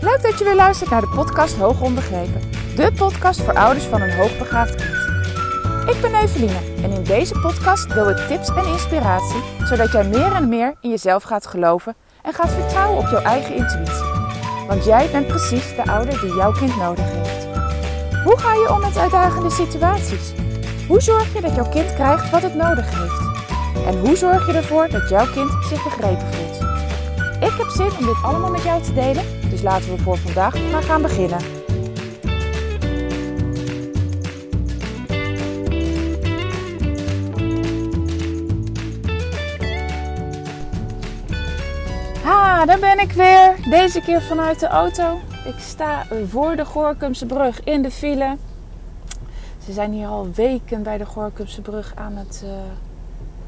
Leuk dat je weer luistert naar de podcast Hoog Onbegrepen. De podcast voor ouders van een hoogbegaafd kind. Ik ben Eveline en in deze podcast deel ik tips en inspiratie... zodat jij meer en meer in jezelf gaat geloven en gaat vertrouwen op jouw eigen intuïtie. Want jij bent precies de ouder die jouw kind nodig heeft. Hoe ga je om met uitdagende situaties? Hoe zorg je dat jouw kind krijgt wat het nodig heeft? En hoe zorg je ervoor dat jouw kind zich begrepen voelt? Om dit allemaal met jou te delen, dus laten we voor vandaag maar gaan beginnen. Ha, daar ben ik weer. Deze keer vanuit de auto. Ik sta voor de Gorkumse brug in de file. Ze zijn hier al weken bij de Gorkumse brug aan het uh,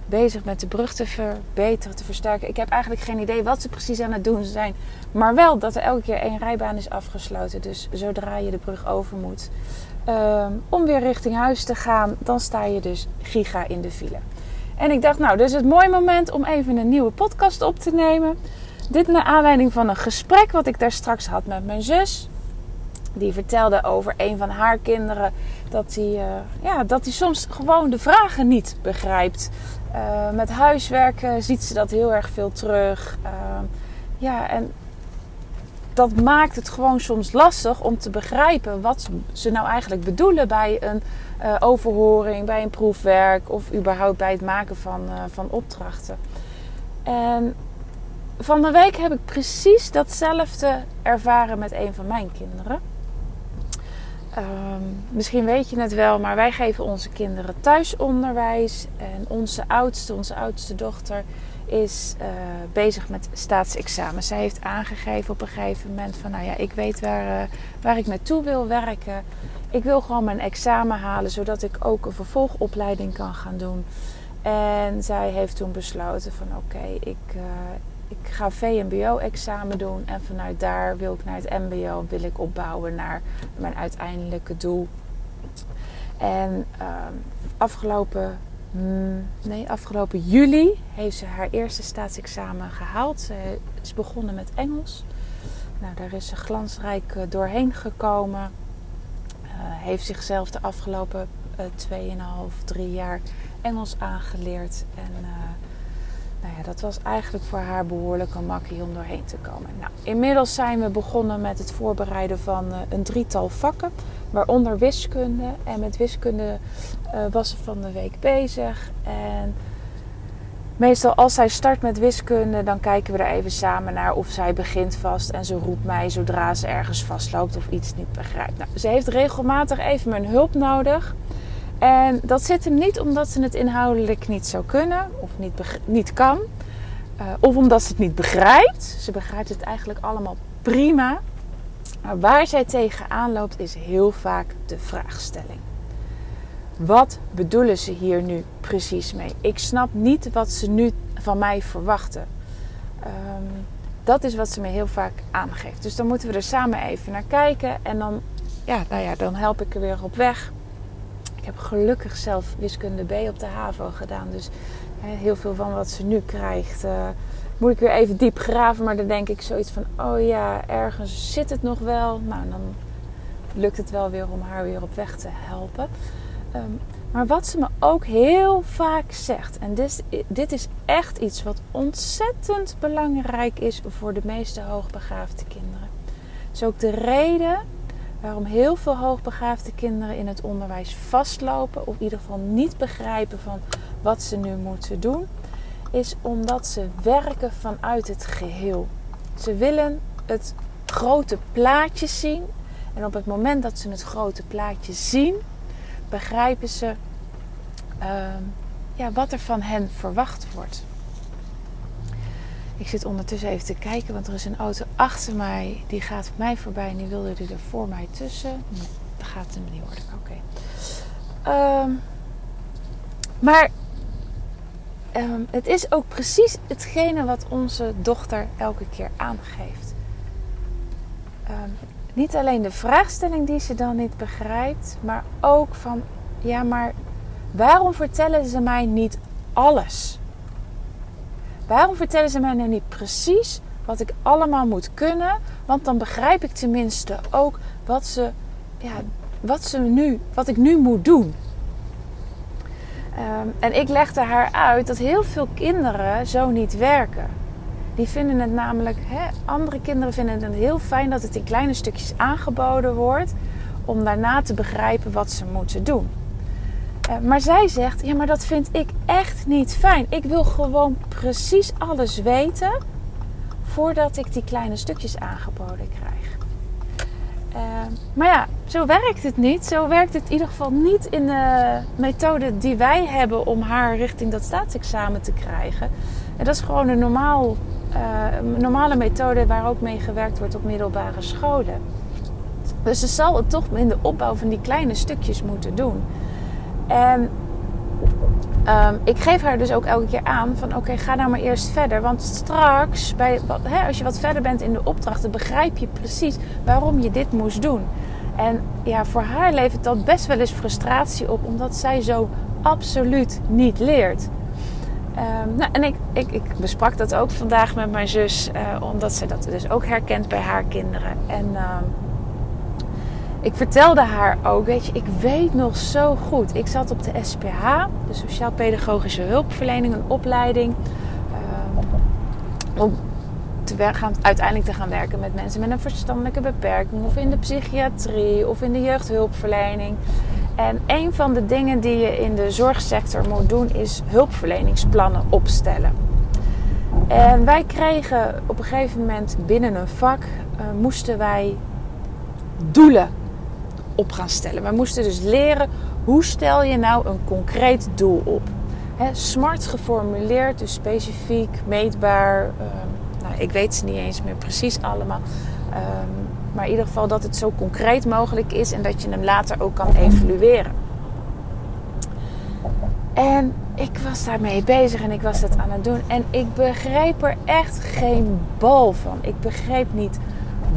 bezig met de brug te verbeteren, te versterken. Ik heb eigenlijk geen idee wat ze precies aan het doen zijn. Maar wel dat er elke keer één rijbaan is afgesloten. Dus zodra je de brug over moet um, om weer richting huis te gaan, dan sta je dus giga in de file. En ik dacht, nou, dit is het mooie moment om even een nieuwe podcast op te nemen. Dit naar aanleiding van een gesprek wat ik daar straks had met mijn zus. Die vertelde over een van haar kinderen dat hij, uh, ja, dat soms gewoon de vragen niet begrijpt. Uh, met huiswerken ziet ze dat heel erg veel terug. Uh, ja, en dat maakt het gewoon soms lastig om te begrijpen wat ze nou eigenlijk bedoelen bij een uh, overhoring, bij een proefwerk of überhaupt bij het maken van, van opdrachten. En van de week heb ik precies datzelfde ervaren met een van mijn kinderen. Um, misschien weet je het wel, maar wij geven onze kinderen thuisonderwijs. En onze oudste, onze oudste dochter, is uh, bezig met staatsexamen. Zij heeft aangegeven op een gegeven moment van, nou ja, ik weet waar, uh, waar ik naartoe wil werken. Ik wil gewoon mijn examen halen, zodat ik ook een vervolgopleiding kan gaan doen. En zij heeft toen besloten van, oké, ik, uh, ik ga VMBO-examen doen en vanuit daar wil ik naar het MBO, wil ik opbouwen naar mijn uiteindelijke doel. En uh, afgelopen, mm, nee, afgelopen juli heeft ze haar eerste staatsexamen gehaald. Ze is begonnen met Engels. Nou, daar is ze glansrijk doorheen gekomen. Uh, heeft zichzelf de afgelopen uh, 2,5, 3 jaar Engels aangeleerd. En nou ja, dat was eigenlijk voor haar behoorlijk een makkie om doorheen te komen. Nou, inmiddels zijn we begonnen met het voorbereiden van uh, een drietal vakken, waaronder wiskunde. En met wiskunde uh, was ze van de week bezig. En meestal als zij start met wiskunde, dan kijken we er even samen naar of zij begint vast. En ze roept mij zodra ze ergens vastloopt of iets niet begrijpt. Nou, ze heeft regelmatig even mijn hulp nodig. En dat zit hem niet omdat ze het inhoudelijk niet zou kunnen of niet, niet kan. Uh, of omdat ze het niet begrijpt. Ze begrijpt het eigenlijk allemaal prima. Maar waar zij tegenaan loopt is heel vaak de vraagstelling. Wat bedoelen ze hier nu precies mee? Ik snap niet wat ze nu van mij verwachten. Um, dat is wat ze me heel vaak aangeeft. Dus dan moeten we er samen even naar kijken. En dan, ja, nou ja, dan help ik er weer op weg. Ik heb gelukkig zelf wiskunde B op de HAVO gedaan. Dus heel veel van wat ze nu krijgt, uh, moet ik weer even diep graven. Maar dan denk ik zoiets van: oh ja, ergens zit het nog wel. Nou, dan lukt het wel weer om haar weer op weg te helpen. Um, maar wat ze me ook heel vaak zegt, en dit, dit is echt iets wat ontzettend belangrijk is voor de meeste hoogbegaafde kinderen. Het is ook de reden waarom heel veel hoogbegaafde kinderen in het onderwijs vastlopen, of in ieder geval niet begrijpen van wat ze nu moeten doen, is omdat ze werken vanuit het geheel. Ze willen het grote plaatje zien. En op het moment dat ze het grote plaatje zien, begrijpen ze uh, ja, wat er van hen verwacht wordt. Ik zit ondertussen even te kijken, want er is een auto achter mij. Die gaat mij voorbij en die wilde er voor mij tussen. Dat gaat hem niet worden. Oké. Okay. Um, maar um, het is ook precies hetgene wat onze dochter elke keer aangeeft. Um, niet alleen de vraagstelling die ze dan niet begrijpt, maar ook van ja, maar waarom vertellen ze mij niet alles? Waarom vertellen ze mij nou niet precies wat ik allemaal moet kunnen. Want dan begrijp ik tenminste ook wat ze, ja, wat ze nu, wat ik nu moet doen. Ehm, en ik legde haar uit dat heel veel kinderen zo niet werken. Die vinden het namelijk, hè, andere kinderen vinden het heel fijn dat het in kleine stukjes aangeboden wordt. Om daarna te begrijpen wat ze moeten doen. Uh, maar zij zegt, ja maar dat vind ik echt niet fijn. Ik wil gewoon precies alles weten voordat ik die kleine stukjes aangeboden krijg. Uh, maar ja, zo werkt het niet. Zo werkt het in ieder geval niet in de methode die wij hebben om haar richting dat staatsexamen te krijgen. En dat is gewoon een normaal, uh, normale methode waar ook mee gewerkt wordt op middelbare scholen. Dus ze zal het toch in de opbouw van die kleine stukjes moeten doen. En um, ik geef haar dus ook elke keer aan van oké, ga nou maar eerst verder. Want straks, bij, hè, als je wat verder bent in de opdrachten, begrijp je precies waarom je dit moest doen. En ja, voor haar levert dat best wel eens frustratie op, omdat zij zo absoluut niet leert. Um, nou, en ik, ik, ik, besprak dat ook vandaag met mijn zus, uh, omdat ze dat dus ook herkent bij haar kinderen. En uh, ik vertelde haar ook, weet je, ik weet nog zo goed. Ik zat op de SPH, de Sociaal-Pedagogische Hulpverlening, een opleiding. Uh, om te gaan, uiteindelijk te gaan werken met mensen met een verstandelijke beperking. Of in de psychiatrie of in de jeugdhulpverlening. En een van de dingen die je in de zorgsector moet doen is hulpverleningsplannen opstellen. En wij kregen op een gegeven moment binnen een vak, uh, moesten wij doelen op gaan stellen. We moesten dus leren hoe stel je nou een concreet doel op. Smart geformuleerd, dus specifiek, meetbaar. Um, nou, ik weet ze niet eens meer precies allemaal. Um, maar in ieder geval dat het zo concreet mogelijk is en dat je hem later ook kan evalueren. En ik was daarmee bezig en ik was het aan het doen. En ik begreep er echt geen bal van. Ik begreep niet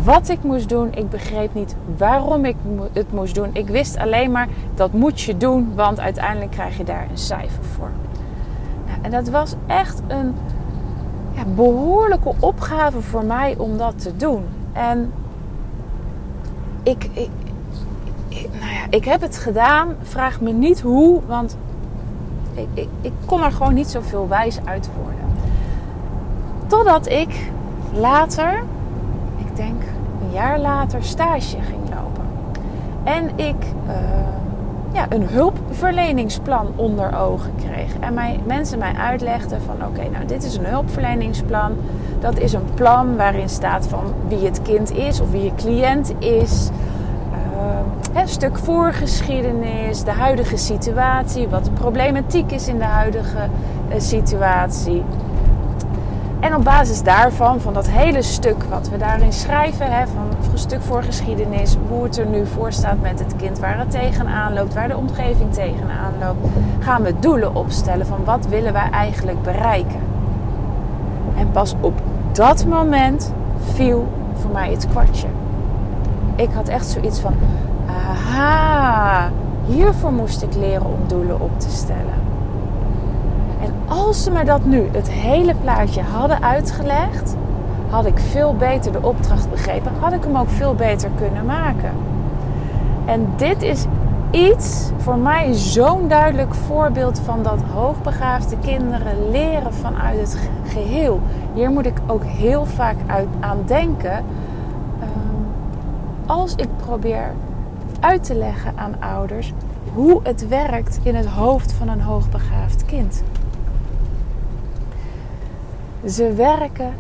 wat ik moest doen. Ik begreep niet waarom ik het moest doen. Ik wist alleen maar dat moet je doen, want uiteindelijk krijg je daar een cijfer voor. Nou, en dat was echt een ja, behoorlijke opgave voor mij om dat te doen. En ik, ik, nou ja, ik heb het gedaan. Vraag me niet hoe, want ik, ik, ik kon er gewoon niet zoveel wijs uit worden. Totdat ik later, jaar later, stage ging lopen. En ik uh, ja, een hulpverleningsplan onder ogen kreeg. En mij, mensen mij uitlegden van oké, nou dit is een hulpverleningsplan. Dat is een plan waarin staat van wie het kind is of wie je cliënt is. Een stuk voorgeschiedenis, de huidige situatie, wat de problematiek is in de huidige uh, situatie. En op basis daarvan, van dat hele stuk wat we daarin schrijven, hè, van een stuk voor geschiedenis, hoe het er nu voor staat met het kind, waar het tegenaan loopt, waar de omgeving tegenaan loopt, gaan we doelen opstellen van wat willen wij eigenlijk bereiken. En pas op dat moment viel voor mij het kwartje. Ik had echt zoiets van, aha, hiervoor moest ik leren om doelen op te stellen. Als ze me dat nu, het hele plaatje, hadden uitgelegd, had ik veel beter de opdracht begrepen. Had ik hem ook veel beter kunnen maken. En dit is iets voor mij zo'n duidelijk voorbeeld van dat hoogbegaafde kinderen leren vanuit het geheel. Hier moet ik ook heel vaak uit, aan denken. Ehm, als ik probeer uit te leggen aan ouders hoe het werkt in het hoofd van een hoogbegaafd kind. Ze werken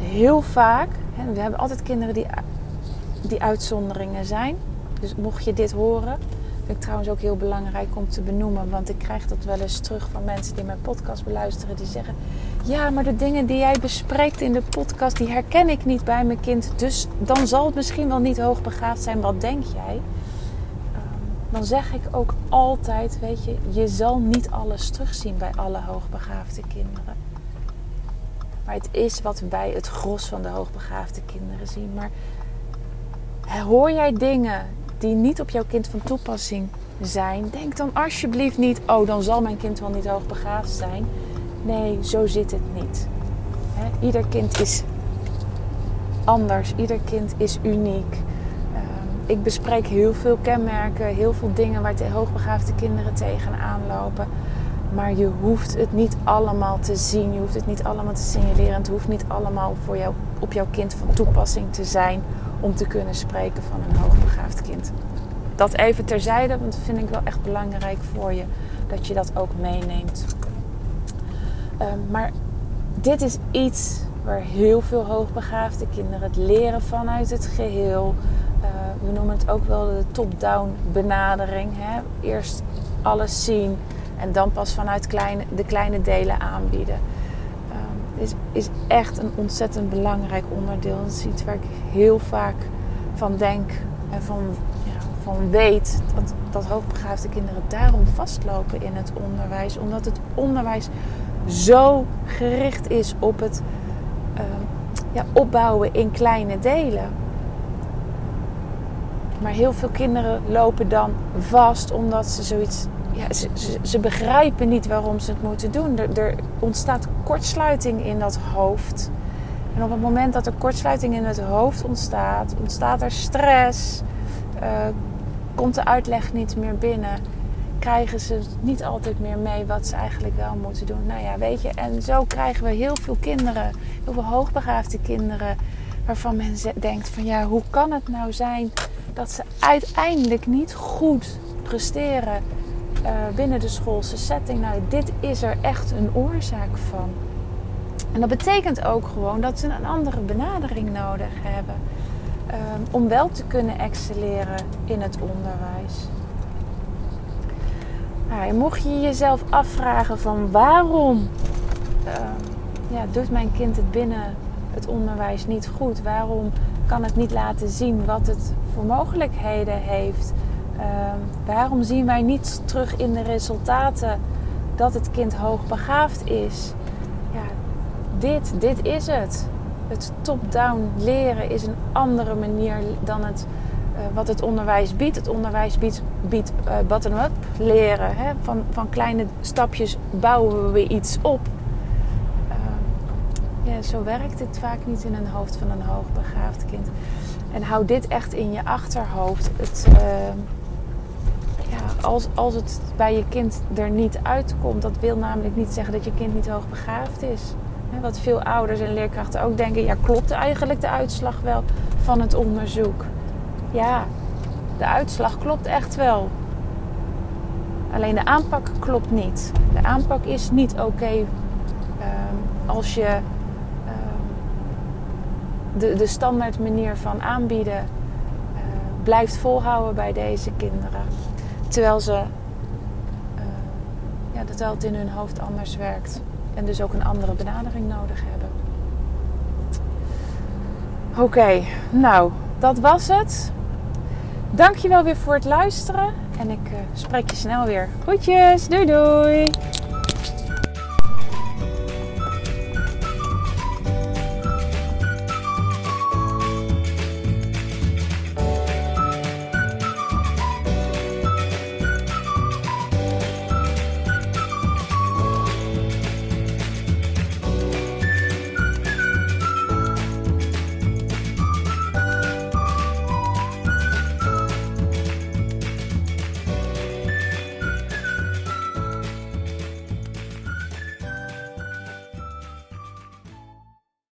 heel vaak. We hebben altijd kinderen die, die uitzonderingen zijn. Dus mocht je dit horen, vind ik trouwens ook heel belangrijk om te benoemen. Want ik krijg dat wel eens terug van mensen die mijn podcast beluisteren. Die zeggen: Ja, maar de dingen die jij bespreekt in de podcast, die herken ik niet bij mijn kind. Dus dan zal het misschien wel niet hoogbegaafd zijn. Wat denk jij? Ehm, dan zeg ik ook altijd: Weet je, je zal niet alles terugzien bij alle hoogbegaafde kinderen. Maar het is wat we bij het gros van de hoogbegaafde kinderen zien. Maar hoor jij dingen die niet op jouw kind van toepassing zijn, denk dan alsjeblieft niet: oh, dan zal mijn kind wel niet hoogbegaafd zijn. Nee, zo zit het niet. Ieder kind is anders, ieder kind is uniek. Ehm, ik bespreek heel veel kenmerken, heel veel dingen waar de hoogbegaafde kinderen tegenaan lopen. Maar je hoeft het niet allemaal te zien, je hoeft het niet allemaal te signaleren. Het hoeft niet allemaal voor jou, op jouw kind van toepassing te zijn om te kunnen spreken van een hoogbegaafd kind. Dat even terzijde, want dat vind ik wel echt belangrijk voor je, dat je dat ook meeneemt. Ehm, maar dit is iets waar heel veel hoogbegaafde kinderen het leren vanuit het geheel. Uh, we noemen het ook wel de top-down benadering. Hè? Eerst alles zien en dan pas vanuit de kleine delen aanbieden. Um, is, is echt een ontzettend belangrijk onderdeel. Dat is iets waar ik heel vaak van denk en van, ja, van weet dat, dat hoogbegaafde kinderen daarom vastlopen in het onderwijs. Omdat het onderwijs zo gericht is op het uh, ja, opbouwen in kleine delen. Maar heel veel kinderen lopen dan vast omdat ze zoiets. Ja, ze, ze, begrijpen niet waarom ze het moeten doen. Er, ontstaat kortsluiting in dat hoofd. En op het moment dat er kortsluiting in het hoofd ontstaat, ontstaat er stress. Uh, komt de uitleg niet meer binnen krijgen ze niet altijd meer mee wat ze eigenlijk wel moeten doen. Nou ja, weet je, en zo krijgen we heel veel kinderen, heel veel hoogbegaafde kinderen, waarvan men denkt van ja, hoe kan het nou zijn dat ze uiteindelijk niet goed presteren uh, binnen de schoolse setting? Nou, dit is er echt een oorzaak van. En dat betekent ook gewoon dat ze een andere benadering nodig hebben. Um, om wel te kunnen excelleren in het onderwijs. Nou, mocht je jezelf afvragen van waarom uh, ja, doet mijn kind het binnen het onderwijs niet goed? Waarom kan het niet laten zien wat het voor mogelijkheden heeft? Uh, waarom zien wij niet terug in de resultaten dat het kind hoogbegaafd is? Ja, dit, dit is het. Het top-down leren is een andere manier dan het uh, wat het onderwijs biedt. Het onderwijs biedt, biedt uh, bottom-up leren. Hè? Van, van kleine stapjes bouwen we iets op. Uh, ja, zo werkt het vaak niet in een hoofd van een hoogbegaafd kind. En hou dit echt in je achterhoofd. Het, ja, als, als het bij je kind er niet uitkomt, dat wil namelijk niet zeggen dat je kind niet hoogbegaafd is. Wat veel ouders en leerkrachten ook denken, ja, klopt eigenlijk de uitslag wel van het onderzoek? ja, de uitslag klopt echt wel. Alleen de aanpak klopt niet. De aanpak is niet oké um, als je um, de, de standaard manier van aanbieden uh, blijft volhouden bij deze kinderen. Terwijl ze, uh, ja, terwijl het in hun hoofd anders werkt. En dus ook een andere benadering nodig hebben. Oké, nou, dat was het. Dankjewel weer voor het luisteren. En ik uh, spreek je snel weer. Groetjes, doei doei!